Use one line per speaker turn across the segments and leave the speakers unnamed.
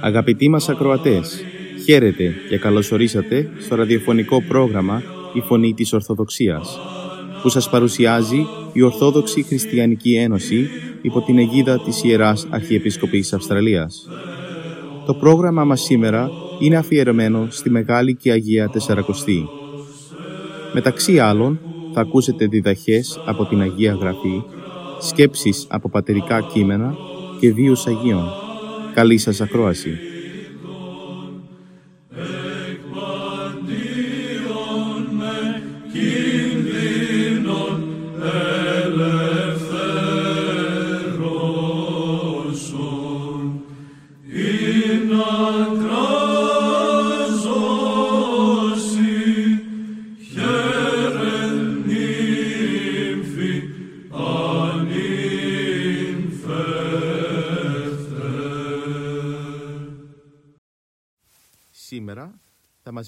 Αγαπητοί μας ακροατές, χαίρετε και καλωσορίσατε στο ραδιοφωνικό πρόγραμμα «Η Φωνή της Ορθοδοξίας» που σας παρουσιάζει η Ορθόδοξη Χριστιανική Ένωση υπό την αιγίδα της Ιεράς Αρχιεπισκοπής Αυστραλίας. Το πρόγραμμα μας σήμερα είναι αφιερωμένο στη Μεγάλη και Αγία Τεσσαρακοστή. Μεταξύ άλλων, θα ακούσετε διδαχές από την Αγία Γραφή, σκέψεις από πατερικά κείμενα και βίους Αγίων. Καλή σας ακρόαση.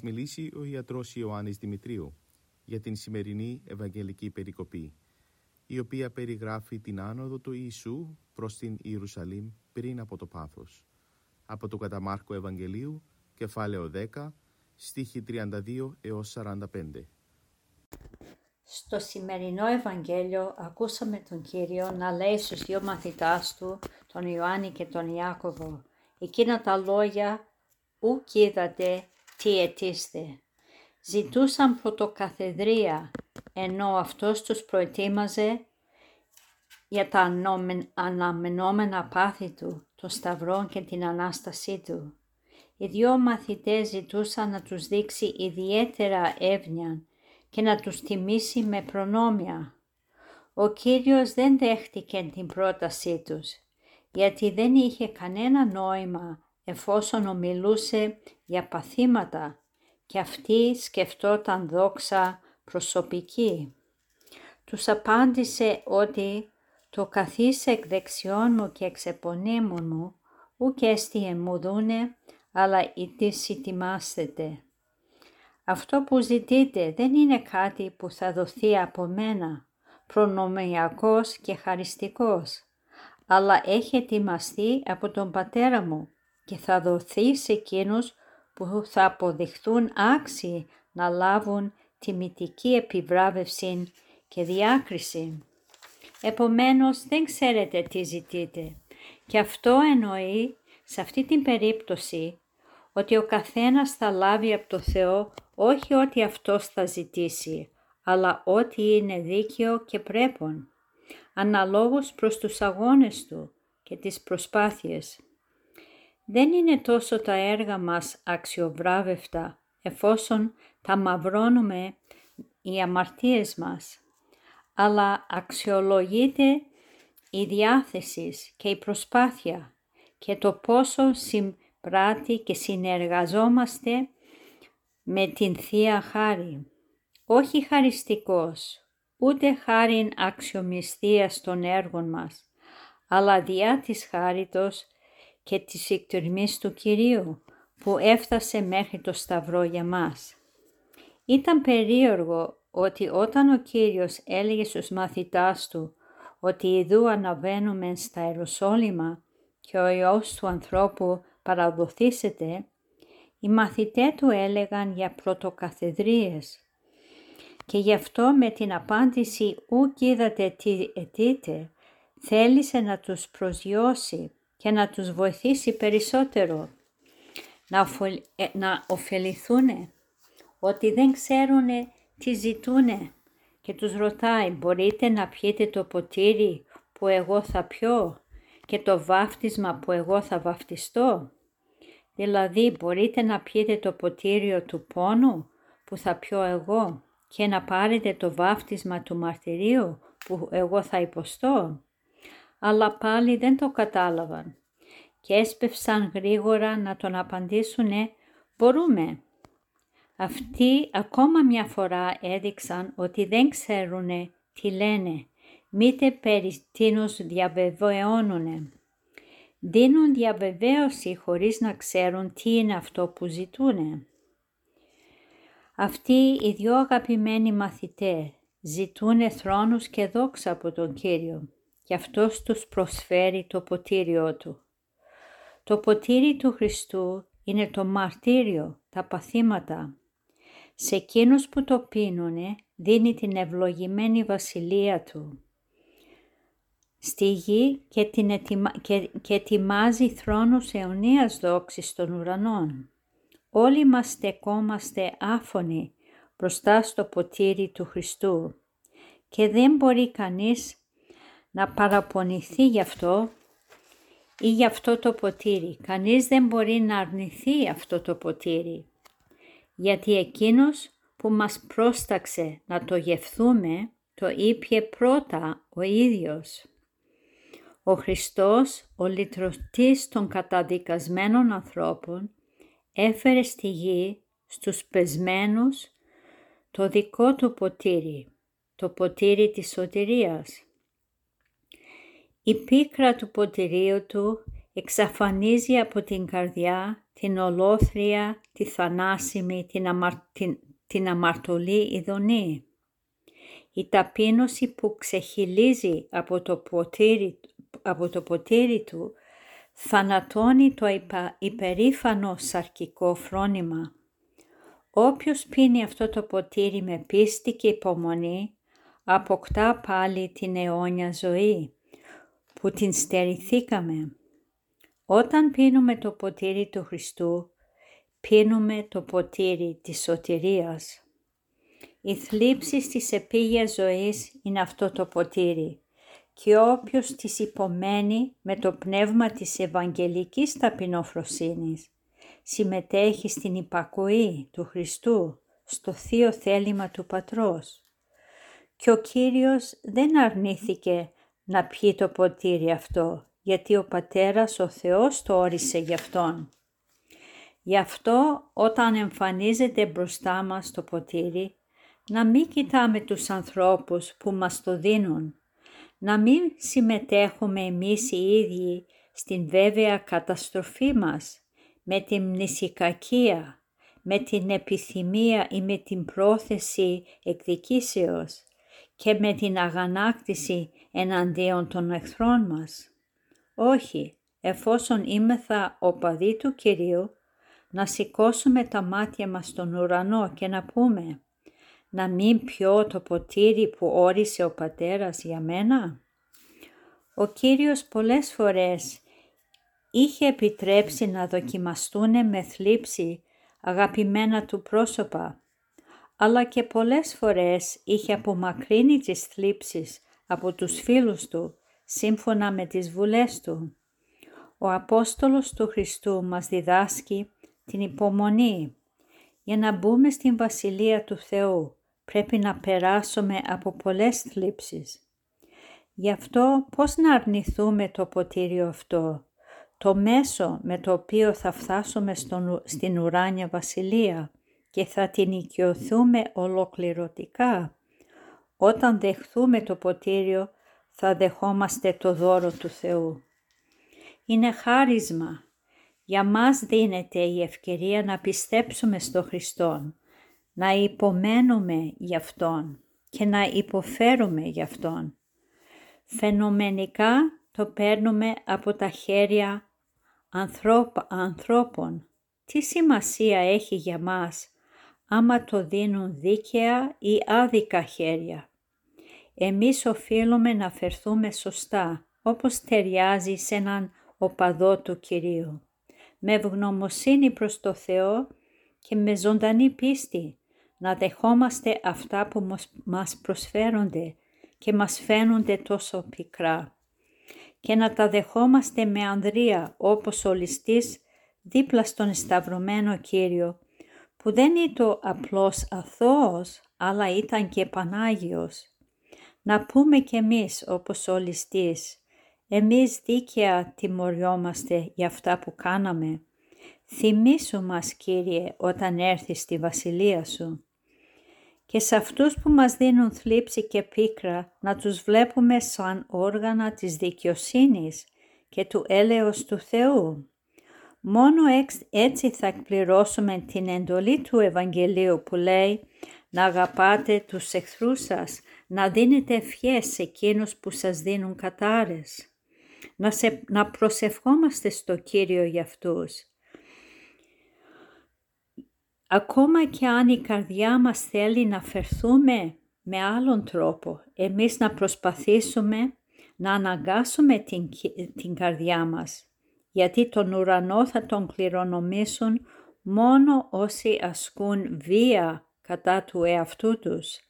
Μας μιλήσει ο ιατρός Ιωάννης Δημητρίου για την σημερινή Ευαγγελική Περικοπή, η οποία περιγράφει την άνοδο του Ιησού προς την Ιερουσαλήμ πριν από το πάθος. Από το Καταμάρκο Ευαγγελίου, κεφάλαιο 10, στίχη 32 έως 45.
Στο σημερινό Ευαγγέλιο ακούσαμε τον Κύριο να λέει στους δύο μαθητάς του, τον Ιωάννη και τον Ιάκωβο, εκείνα τα λόγια Ουκ είδατε τι ετήστε. Ζητούσαν πρωτοκαθεδρία, ενώ αυτός τους προετοίμαζε για τα αναμενόμενα πάθη του, το σταυρό και την Ανάστασή του. Οι δυο μαθητές ζητούσαν να τους δείξει ιδιαίτερα εύνοια και να τους τιμήσει με προνόμια. Ο Κύριος δεν δέχτηκε την πρότασή τους, γιατί δεν είχε κανένα νόημα εφόσον ομιλούσε για παθήματα και αυτή σκεφτόταν δόξα προσωπική. Τους απάντησε ότι το καθής εκ δεξιών μου και εξ μου, ουκ έστι δούνε, αλλά ητής τιμάσθετε. Αυτό που ζητείτε δεν είναι κάτι που θα δοθεί από μένα, προνομιακός και χαριστικός, αλλά έχει ετοιμαστεί από τον πατέρα μου και θα δοθεί σε εκείνους που θα αποδειχθούν άξιοι να λάβουν τιμητική επιβράβευση και διάκριση. Επομένως δεν ξέρετε τι ζητείτε και αυτό εννοεί σε αυτή την περίπτωση ότι ο καθένας θα λάβει από το Θεό όχι ό,τι αυτός θα ζητήσει, αλλά ό,τι είναι δίκαιο και πρέπον, αναλόγως προς τους αγώνες του και τις προσπάθειες. Δεν είναι τόσο τα έργα μας αξιοβράβευτα εφόσον τα μαυρώνουμε οι αμαρτίες μας, αλλά αξιολογείται η διάθεση και η προσπάθεια και το πόσο συμπράττει και συνεργαζόμαστε με την Θεία Χάρη. Όχι χαριστικός, ούτε χάριν αξιομισθίας των έργων μας, αλλά διά της χάριτος και της εκτορμής του Κυρίου που έφτασε μέχρι το Σταυρό για μας. Ήταν περίεργο ότι όταν ο Κύριος έλεγε στους μαθητάς του ότι ειδού αναβαίνουμε στα Ιεροσόλυμα και ο Υιός του ανθρώπου παραδοθήσεται, οι μαθητές του έλεγαν για πρωτοκαθεδρίες και γι' αυτό με την απάντηση «Ουκ είδατε τι αιτείτε» θέλησε να τους προσγειώσει και να τους βοηθήσει περισσότερο να, ε, να ωφεληθούν ότι δεν ξέρουν τι ζητούν και τους ρωτάει μπορείτε να πιείτε το ποτήρι που εγώ θα πιω και το βάφτισμα που εγώ θα βαφτιστώ; Δηλαδή μπορείτε να πιείτε το ποτήριο του πόνου που θα πιω εγώ και να πάρετε το βάφτισμα του μαρτυρίου που εγώ θα υποστώ; Αλλά πάλι δεν το κατάλαβαν και έσπευσαν γρήγορα να τον απαντήσουνε «Μπορούμε». Αυτοί ακόμα μια φορά έδειξαν ότι δεν ξέρουν τι λένε, μήτε περί τίνος διαβεβαιώνουνε. Δίνουν διαβεβαίωση χωρίς να ξέρουν τι είναι αυτό που ζητούνε. Αυτοί οι δυο αγαπημένοι μαθητές ζητούν θρόνους και δόξα από τον Κύριο και αυτός τους προσφέρει το ποτήριό Του. Το ποτήρι του Χριστού είναι το μαρτύριο, τα παθήματα. Σε εκείνους που το πίνουνε δίνει την ευλογημένη βασιλεία Του. Στη γη και, την ετοιμα... και... και ετοιμάζει θρόνους αιωνίας δόξης των ουρανών. Όλοι μας στεκόμαστε άφωνοι μπροστά στο ποτήρι του Χριστού και δεν μπορεί κανείς να παραπονηθεί γι' αυτό ή γι' αυτό το ποτήρι. Κανείς δεν μπορεί να αρνηθεί αυτό το ποτήρι, γιατί εκείνος που μας πρόσταξε να το γευθούμε, το είπε πρώτα ο ίδιος. Ο Χριστός, ο λυτρωτής των καταδικασμένων ανθρώπων, έφερε στη γη στους πεσμένους το δικό του ποτήρι, το ποτήρι της σωτηρίας. Η πίκρα του ποτηρίου του εξαφανίζει από την καρδιά την ολόθρια, τη θανάσιμη, την, την, την αμαρτωλή ειδονή. Η ταπείνωση που ξεχυλίζει από το ποτήρι, από το ποτήρι του θανατώνει το υπα, υπερήφανο σαρκικό φρόνημα. Όποιος πίνει αυτό το ποτήρι με πίστη και υπομονή, αποκτά πάλι την αιώνια ζωή που την στερηθήκαμε. Όταν πίνουμε το ποτήρι του Χριστού, πίνουμε το ποτήρι της σωτηρίας. Η θλίψη της επίγειας ζωής είναι αυτό το ποτήρι και όποιος της υπομένει με το πνεύμα της Ευαγγελικής ταπεινοφροσύνης συμμετέχει στην υπακοή του Χριστού στο θείο θέλημα του Πατρός. Και ο Κύριος δεν αρνήθηκε να πιει το ποτήρι αυτό, γιατί ο Πατέρας ο Θεός το όρισε γι' Αυτόν. Γι' αυτό όταν εμφανίζεται μπροστά μας το ποτήρι, να μην κοιτάμε τους ανθρώπους που μας το δίνουν, να μην συμμετέχουμε εμείς οι ίδιοι στην βέβαια καταστροφή μας, με την μνησικακία, με την επιθυμία ή με την πρόθεση εκδικήσεως και με την αγανάκτηση εναντίον των εχθρών μας. Όχι, εφόσον είμεθα οπαδοί του Κυρίου, να σηκώσουμε τα μάτια μας στον ουρανό και να πούμε να μην πιω το ποτήρι που όρισε ο Πατέρας για μένα. Ο Κύριος πολλές φορές είχε επιτρέψει να δοκιμαστούν με θλίψη αγαπημένα του πρόσωπα, αλλά και πολλές φορές είχε απομακρύνει τις θλίψεις από τους φίλους του, σύμφωνα με τις βουλές του. Ο Απόστολος του Χριστού μας διδάσκει την υπομονή. Για να μπούμε στην Βασιλεία του Θεού πρέπει να περάσουμε από πολλές θλίψεις. Γι' αυτό πώς να αρνηθούμε το ποτήριο αυτό, το μέσο με το οποίο θα φτάσουμε στον, στην ουράνια βασιλεία; Και θα την οικειωθούμε ολοκληρωτικά. Όταν δεχθούμε το ποτήριο θα δεχόμαστε το δώρο του Θεού. Είναι χάρισμα. Για μας δίνεται η ευκαιρία να πιστέψουμε στο Χριστόν, να υπομένουμε γι' Αυτόν και να υποφέρουμε γι' Αυτόν. Φαινομενικά το παίρνουμε από τα χέρια ανθρώπων. Τι σημασία έχει για μας άμα το δίνουν δίκαια ή άδικα χέρια. Εμείς οφείλουμε να φερθούμε σωστά, όπως ταιριάζει σε έναν οπαδό του Κυρίου, με ευγνωμοσύνη προς το Θεό και με ζωντανή πίστη, να δεχόμαστε αυτά που μας προσφέρονται και μας φαίνονται τόσο πικρά και να τα δεχόμαστε με ανδρεία όπως ο ληστής δίπλα στον σταυρωμένο Κύριο που δεν ήταν απλώς αθώος αλλά ήταν και Πανάγιος. Να πούμε κι εμείς όπως ο ληστής, εμείς δίκαια τιμωριόμαστε για αυτά που κάναμε. Θυμήσου μας Κύριε όταν έρθεις στη Βασιλεία Σου. και σε αυτούς που μας δίνουν θλίψη και πίκρα να τους βλέπουμε σαν όργανα της δικαιοσύνης και του έλεος του Θεού. Μόνο έτσι θα εκπληρώσουμε την εντολή του Ευαγγελίου που λέει να αγαπάτε τους εχθρούς σας, να δίνετε ευχές σε εκείνους που σας δίνουν κατάρες, να, σε, να προσευχόμαστε στο Κύριο για αυτούς. Ακόμα και αν η καρδιά μας θέλει να φερθούμε με άλλον τρόπο, εμείς να προσπαθήσουμε να αναγκάσουμε την, την καρδιά μας, γιατί τον ουρανό θα τον κληρονομήσουν μόνο όσοι ασκούν βία κατά του εαυτού τους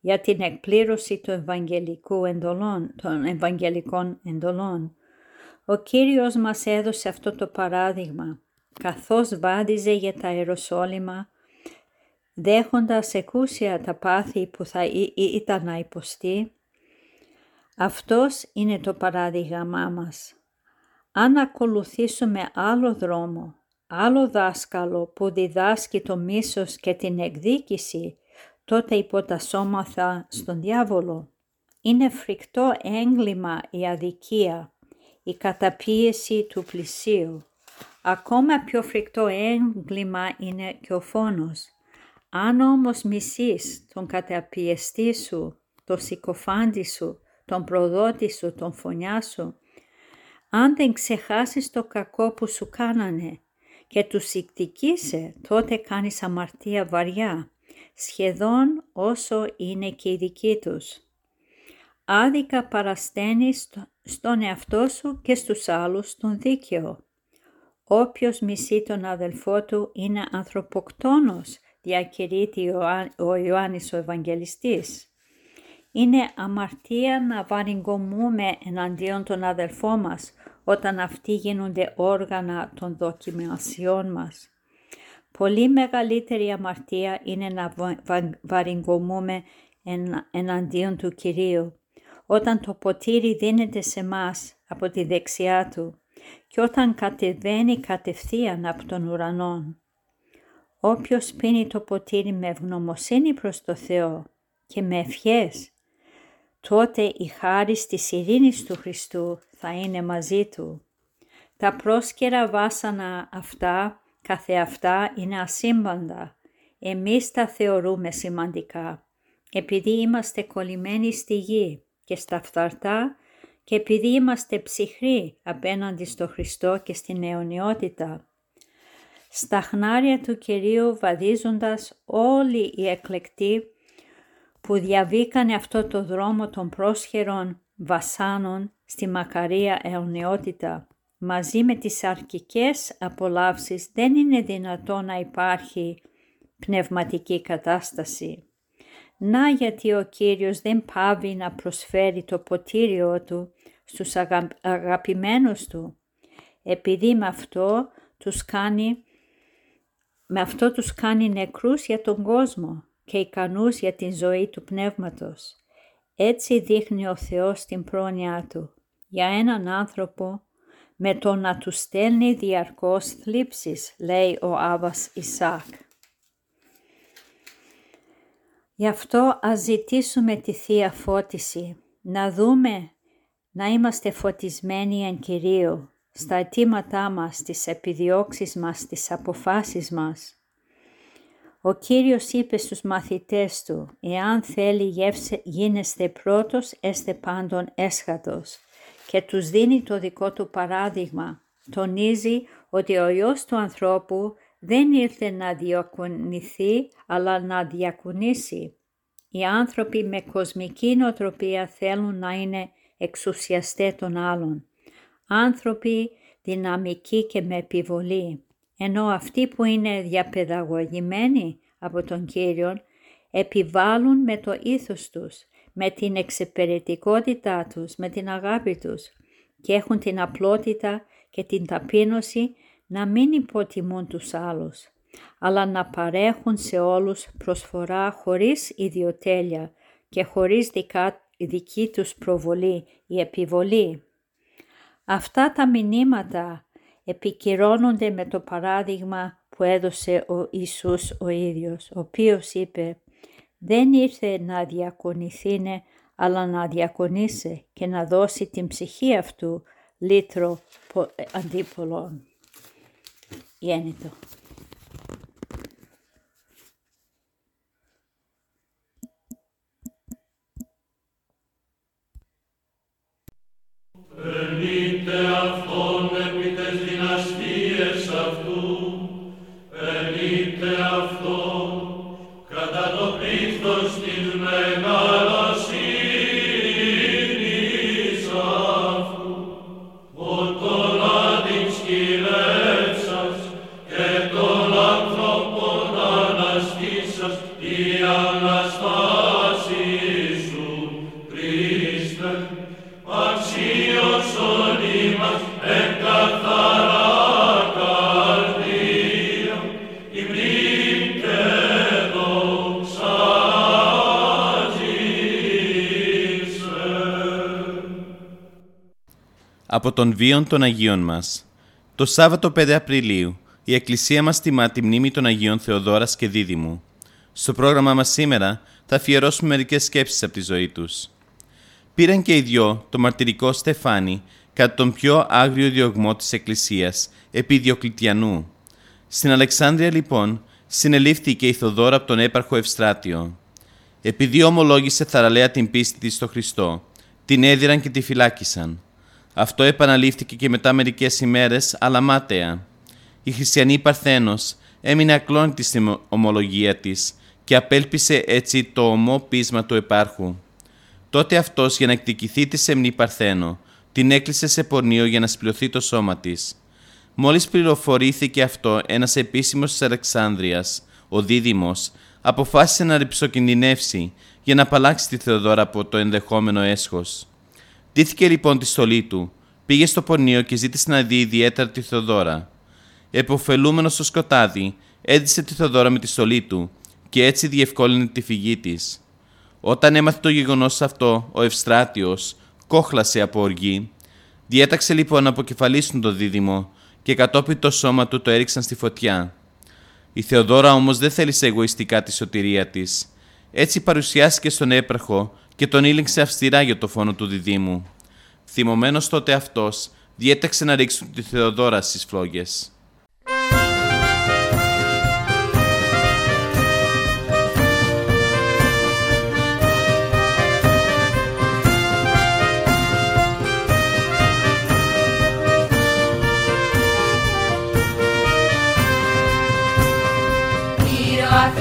για την εκπλήρωση του Ευαγγελικού εντολών, των Ευαγγελικών εντολών. Ο Κύριος μας έδωσε αυτό το παράδειγμα, καθώς βάδιζε για τα Ιεροσόλυμα, δέχοντας εκούσια τα πάθη που θα ήταν να υποστεί, αυτός είναι το παράδειγμά μας. Αν ακολουθήσουμε άλλο δρόμο, άλλο δάσκαλο που διδάσκει το μίσος και την εκδίκηση, τότε υποτασσόμαθα στον διάβολο. Είναι φρικτό έγκλημα η αδικία, η καταπίεση του πλησίου. Ακόμα πιο φρικτό έγκλημα είναι και ο φόνος. Αν όμως μισείς τον καταπιεστή σου, τον συκοφάντη σου, τον προδότη σου, τον φωνιά σου, αν δεν ξεχάσεις το κακό που σου κάνανε και τους εκδικήσε, τότε κάνεις αμαρτία βαριά, σχεδόν όσο είναι και η δική τους. Άδικα παρασταίνεις στον εαυτό σου και στους άλλους τον δίκαιο. Όποιος μισεί τον αδελφό του είναι ανθρωποκτόνος, διακηρύττει ο Ιωάννης ο Ευαγγελιστής. Είναι αμαρτία να βαρυγκομούμε εναντίον των αδελφών μας όταν αυτοί γίνονται όργανα των δοκιμασιών μας. Πολύ μεγαλύτερη αμαρτία είναι να βαρυγκομούμε εναντίον του Κυρίου όταν το ποτήρι δίνεται σε μας από τη δεξιά Του και όταν κατεβαίνει κατευθείαν από τον ουρανό. Όποιος πίνει το ποτήρι με ευγνωμοσύνη προς το Θεό και με ευχές, τότε η χάρη της ειρήνης του Χριστού θα είναι μαζί του. Τα πρόσκαιρα βάσανα αυτά, καθεαυτά, είναι ασύμπαντα. Εμείς τα θεωρούμε σημαντικά, επειδή είμαστε κολλημένοι στη γη και στα φθαρτά και επειδή είμαστε ψυχροί απέναντι στο Χριστό και στην αιωνιότητα. Στα χνάρια του Κυρίου βαδίζοντας όλοι οι εκλεκτοί που διαβήκανε αυτό το δρόμο των πρόσχερων βασάνων στη μακαρία αιωνιότητα. Μαζί με τις αρκικές απολαύσεις δεν είναι δυνατό να υπάρχει πνευματική κατάσταση. Να γιατί ο Κύριος δεν πάβει να προσφέρει το ποτήριό Του στους αγαπημένους Του, επειδή με αυτό τους κάνει, με αυτό τους κάνει νεκρούς για τον κόσμο και ικανούς για την ζωή του πνεύματος. Έτσι δείχνει ο Θεός την πρόνοια Του για έναν άνθρωπο με το να του στέλνει διαρκώς θλίψεις, λέει ο Άβας Ισάκ. Γι' αυτό ας ζητήσουμε τη Θεία Φώτιση, να δούμε να είμαστε φωτισμένοι εν Κυρίω, στα αιτήματά μας, στις επιδιώξεις μας, στις αποφάσεις μας. Ο Κύριος είπε στους μαθητές του, «Εάν θέλει γεύσε, γίνεστε πρώτος, έστε πάντων έσχατος» και τους δίνει το δικό του παράδειγμα. Τονίζει ότι ο Υιός του ανθρώπου δεν ήρθε να διακονηθεί, αλλά να διακονήσει. Οι άνθρωποι με κοσμική νοοτροπία θέλουν να είναι εξουσιαστές των άλλων. Άνθρωποι δυναμικοί και με επιβολή ενώ αυτοί που είναι διαπαιδαγωγημένοι από τον Κύριο επιβάλλουν με το ήθος τους, με την εξυπηρετικότητά τους, με την αγάπη τους και έχουν την απλότητα και την ταπείνωση να μην υποτιμούν τους άλλους, αλλά να παρέχουν σε όλους προσφορά χωρίς ιδιοτέλεια και χωρίς δικά, δική τους προβολή ή επιβολή. Αυτά τα μηνύματα επικυρώνονται με το παράδειγμα που έδωσε ο Ιησούς ο ίδιος, ο οποίος είπε δεν ήρθε να διακονηθεί, αλλά να διακονήσει και να δώσει την ψυχή αυτού λίτρο αντίπολων. Γέννητο.
Venite αυτόν επί τες δυναστείες αυτού, venite αυτόν
Από τον βίον των Αγίων μας. Το Σάββατο 5 Απριλίου η Εκκλησία μας τιμά τη μνήμη των Αγίων Θεοδόρας και Δίδυμου. Στο πρόγραμμα μας σήμερα θα αφιερώσουμε μερικές σκέψεις από τη ζωή τους. Πήραν και οι δυο το μαρτυρικό Στεφάνι κατά τον πιο άγριο διωγμό της Εκκλησίας επί Διοκλητιανού. Στην Αλεξάνδρεια λοιπόν συνελήφθηκε η Θοδόρα από τον έπαρχο Ευστράτιο. Επειδή ομολόγησε θαραλέα την πίστη της στο Χριστό, την έδιραν και τη φυλάκισαν. Αυτό επαναλήφθηκε και μετά μερικές ημέρες, αλλά μάταια. Η χριστιανή Παρθένος έμεινε ακλόνητη στην ομολογία της και απέλπισε έτσι το ομό πείσμα του επάρχου. Τότε αυτός για να εκδικηθεί τη σεμνή Παρθένο, την έκλεισε σε πορνείο για να σπληρωθεί το σώμα της. Μόλις πληροφορήθηκε αυτό, ένας επίσημος της Αλεξάνδρειας, ο Δίδυμος, αποφάσισε να ρηψοκινδυνεύσει για να απαλλάξει τη Θεοδόρα από το ενδεχόμενο έσχος. Τήθηκε λοιπόν τη στολή του, πήγε στο πορνείο και ζήτησε να δει ιδιαίτερα τη Θεοδόρα. Εποφελούμενος στο σκοτάδι, έδισε τη Θεοδόρα με τη στολή του και έτσι διευκόλυνε τη φυγή της. Όταν έμαθε το γεγονός αυτό, ο Ευστράτιος κόχλασε από οργή. Διέταξε λοιπόν να αποκεφαλίσουν το δίδυμο και κατόπιν το σώμα του το έριξαν στη φωτιά. Η Θεοδόρα όμως δεν θέλησε εγωιστικά τη σωτηρία της. Έτσι παρουσιάστηκε στον έπραχο και τον ήλεγξε αυστηρά για το φόνο του διδήμου. Θυμωμένος τότε αυτός, διέταξε να ρίξουν τη Θεοδόρα στις φλόγες.
Πατριά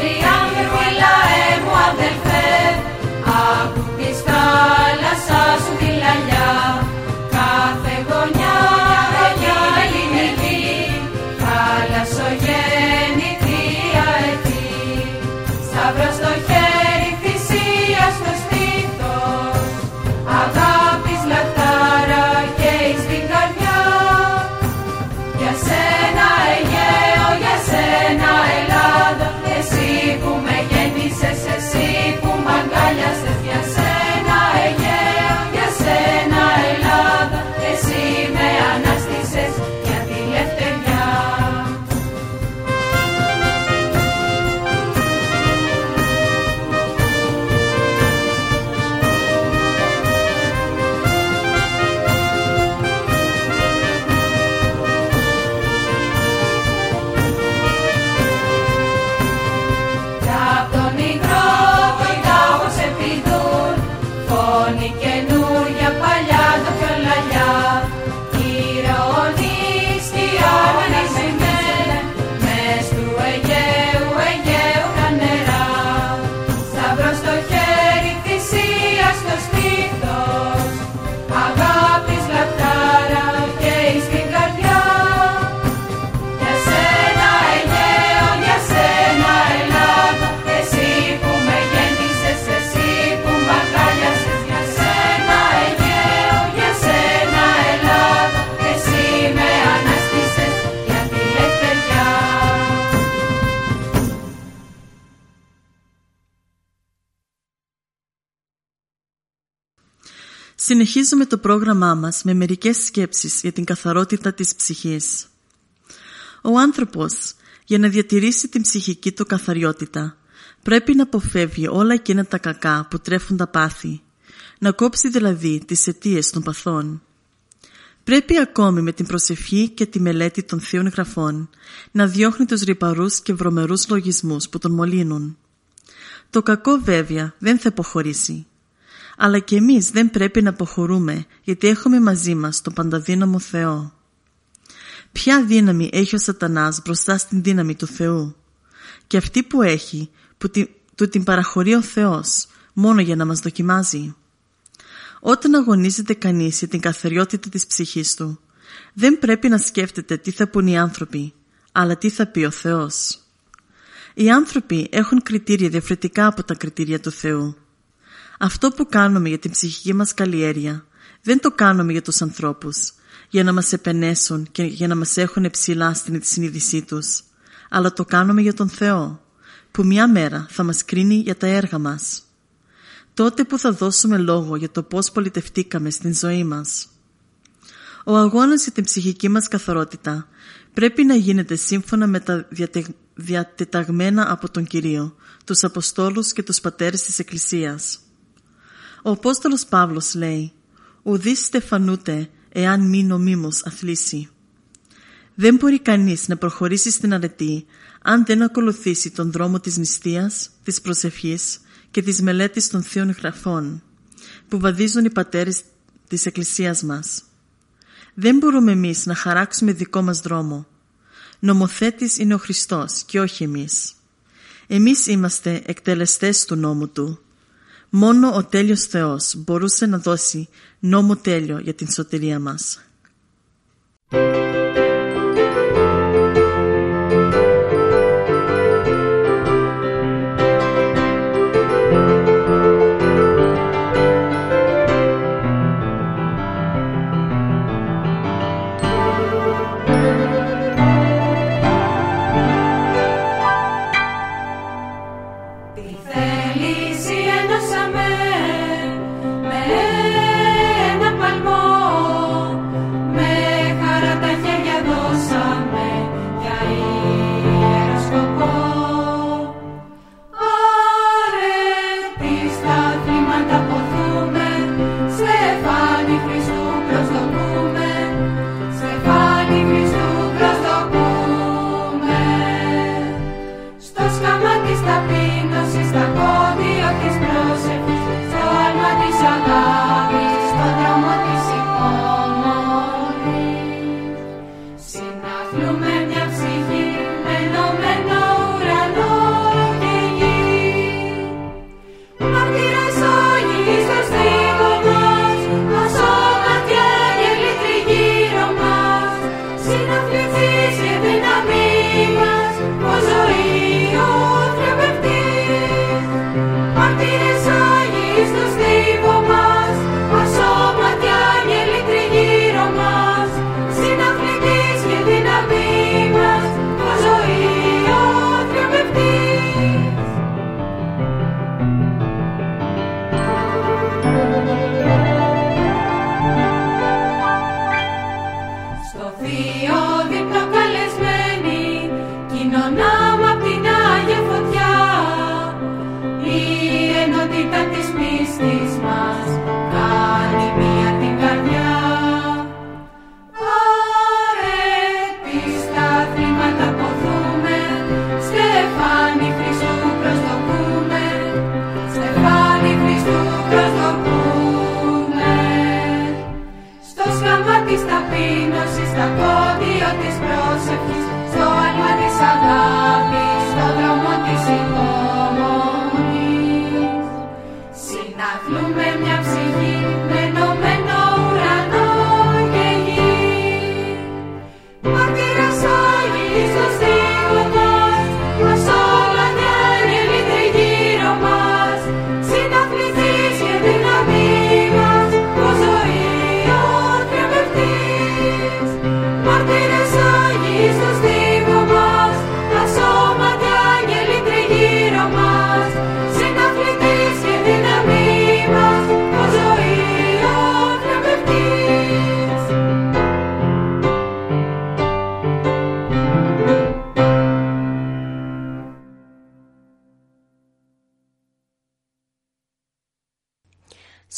Συνεχίζουμε το πρόγραμμά μας με μερικές σκέψεις για την καθαρότητα της ψυχής. Ο άνθρωπος, για να διατηρήσει την ψυχική του καθαριότητα,
Πρέπει να αποφεύγει όλα εκείνα τα κακά που τρέφουν τα πάθη, να κόψει δηλαδή τις αιτίες των παθών. Πρέπει ακόμη με την προσευχή και τη μελέτη των θείων γραφών να διώχνει τους ρηπαρούς και βρωμερούς λογισμούς που τον μολύνουν. Το κακό βέβαια δεν θα υποχωρήσει. Αλλά και εμείς δεν πρέπει να αποχωρούμε γιατί έχουμε μαζί μας τον πανταδύναμο Θεό. Ποια δύναμη έχει ο σατανάς μπροστά στην δύναμη του Θεού; Και αυτή που έχει, που του την παραχωρεί ο Θεός, μόνο για να μας δοκιμάζει. Όταν αγωνίζεται κανείς για την καθαριότητα της ψυχής του, δεν πρέπει να σκέφτεται τι θα πούν οι άνθρωποι, αλλά τι θα πει ο Θεός. Οι άνθρωποι έχουν κριτήρια διαφορετικά από τα κριτήρια του Θεού. Αυτό που κάνουμε για την ψυχική μας καλλιέργεια δεν το κάνουμε για τους ανθρώπους, για να μας επενέσουν και για να μας έχουν ψηλά στην συνείδησή τους, αλλά το κάνουμε για τον Θεό, που μια μέρα θα μας κρίνει για τα έργα μας. Τότε που θα δώσουμε λόγο για το πώς πολιτευτήκαμε στην ζωή μας. Ο αγώνας για την ψυχική μας καθαρότητα πρέπει να γίνεται σύμφωνα με τα διατεταγμένα από τον Κυρίο, τους Αποστόλους και τους Πατέρες της Εκκλησίας. Ο Απόστολος Παύλος λέει «Ουδείς στεφανούτε εάν μη νομίμως αθλήσει». Δεν μπορεί κανείς να προχωρήσει στην αρετή αν δεν ακολουθήσει τον δρόμο της νηστείας, της προσευχής και της μελέτης των θείων γραφών που βαδίζουν οι πατέρες της Εκκλησίας μας. Δεν μπορούμε εμείς να χαράξουμε δικό μας δρόμο. Νομοθέτης είναι ο Χριστός και όχι εμείς. Εμείς είμαστε εκτελεστές του νόμου Του. Μόνο ο τέλειος Θεός μπορούσε να δώσει νόμο τέλειο για την σωτηρία μας.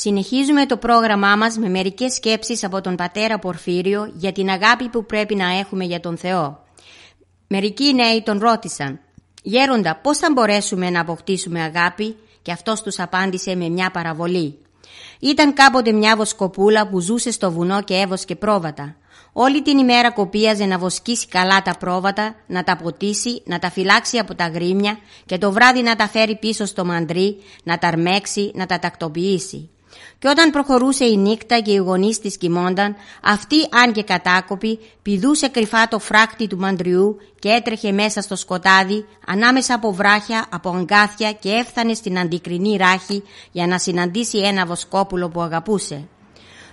Συνεχίζουμε το πρόγραμμά μας με μερικές σκέψεις από τον πατέρα Πορφύριο για την αγάπη που πρέπει να έχουμε για τον Θεό. Μερικοί νέοι τον ρώτησαν «Γέροντα, πώς θα μπορέσουμε να αποκτήσουμε αγάπη» και αυτός τους απάντησε με μια παραβολή. Ήταν κάποτε μια βοσκοπούλα που ζούσε στο βουνό και έβοσκε πρόβατα. Όλη την ημέρα κοπίαζε να βοσκήσει καλά τα πρόβατα, να τα ποτίσει, να τα φυλάξει από τα γρήμια και το βράδυ να τα φέρει πίσω στο μαντρί, να τα αρμέξει, να τα τακτοποιήσει. Και όταν προχωρούσε η νύχτα και οι γονείς της κοιμόνταν, αυτή αν και κατάκοπη πηδούσε κρυφά το φράκτη του μαντριού και έτρεχε μέσα στο σκοτάδι ανάμεσα από βράχια, από αγκάθια και έφτανε στην αντικρινή ράχη για να συναντήσει ένα βοσκόπουλο που αγαπούσε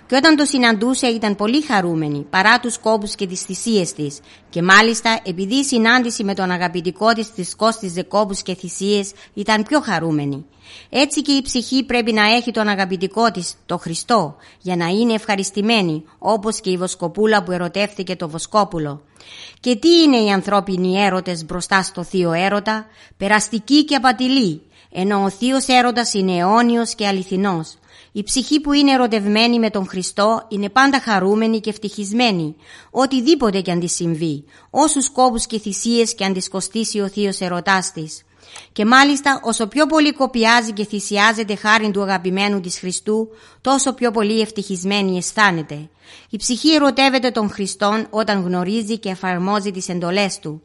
και όταν το συναντούσε ήταν πολύ χαρούμενη παρά τους κόπους και τις θυσίες της και μάλιστα επειδή η συνάντηση με τον αγαπητικό της της κόστιζε κόπους και θυσίες ήταν πιο χαρούμενη. Έτσι και η ψυχή πρέπει να έχει τον αγαπητικό της, το Χριστό, για να είναι ευχαριστημένη, όπως και η βοσκοπούλα που ερωτεύτηκε το βοσκόπουλο. Και τι είναι οι ανθρώπινοι έρωτες μπροστά στο θείο έρωτα, περαστικοί και απατηλοί, ενώ ο θείος έρωτας είναι αιώνιος και αληθινός. Η ψυχή που είναι ερωτευμένη με τον Χριστό είναι πάντα χαρούμενη και ευτυχισμένη, οτιδήποτε και αν της συμβεί, όσους κόπους και θυσίες και αν της κοστίσει ο θείος ερωτάς της. Και μάλιστα όσο πιο πολύ κοπιάζει και θυσιάζεται χάρη του αγαπημένου της Χριστού, τόσο πιο πολύ ευτυχισμένη αισθάνεται. Η ψυχή ερωτεύεται τον Χριστόν όταν γνωρίζει και εφαρμόζει τις εντολές Του.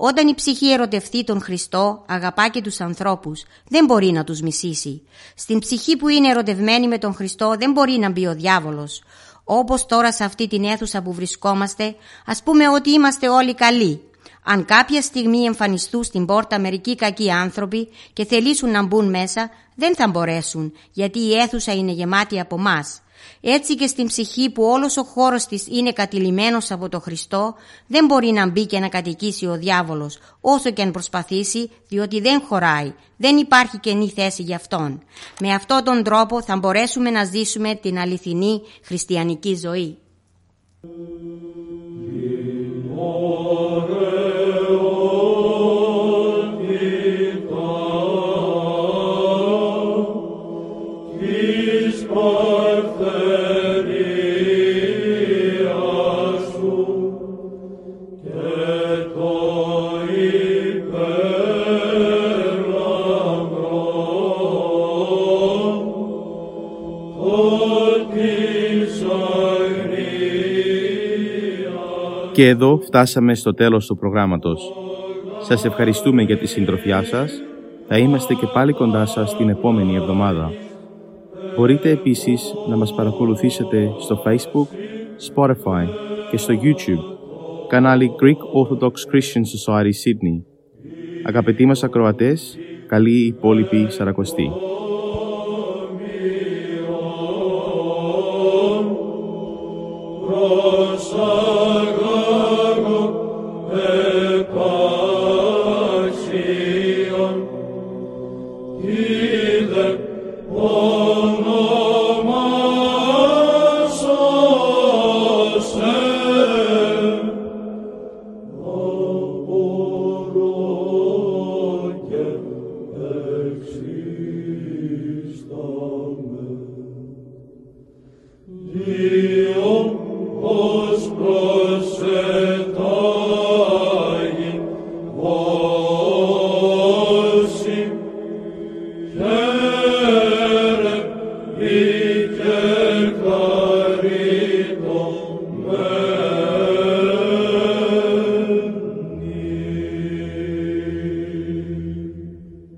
Όταν η ψυχή ερωτευτεί τον Χριστό, αγαπά και τους ανθρώπους, δεν μπορεί να τους μισήσει. Στην ψυχή που είναι ερωτευμένη με τον Χριστό δεν μπορεί να μπει ο διάβολος. Όπως τώρα σε αυτή την αίθουσα που βρισκόμαστε, ας πούμε ότι είμαστε όλοι καλοί. Αν κάποια στιγμή εμφανιστούν στην πόρτα μερικοί κακοί άνθρωποι και θελήσουν να μπουν μέσα, δεν θα μπορέσουν, γιατί η αίθουσα είναι γεμάτη από μας. Έτσι και στην ψυχή που όλος ο χώρος της είναι κατηλημένος από το Χριστό, δεν μπορεί να μπει και να κατοικήσει ο διάβολος, όσο και αν προσπαθήσει, διότι δεν χωράει, δεν υπάρχει καινή θέση για αυτόν. Με αυτόν τον τρόπο θα μπορέσουμε να ζήσουμε την αληθινή χριστιανική ζωή.
Και εδώ φτάσαμε στο τέλος του προγράμματος. Σας ευχαριστούμε για τη συντροφιά σας. Θα είμαστε και πάλι κοντά σας την επόμενη εβδομάδα. Μπορείτε επίσης να μας παρακολουθήσετε στο Facebook, Spotify και στο YouTube, κανάλι Greek Orthodox Christian Society Sydney. Αγαπητοί μας ακροατές, καλή υπόλοιπη Σαρακοστή.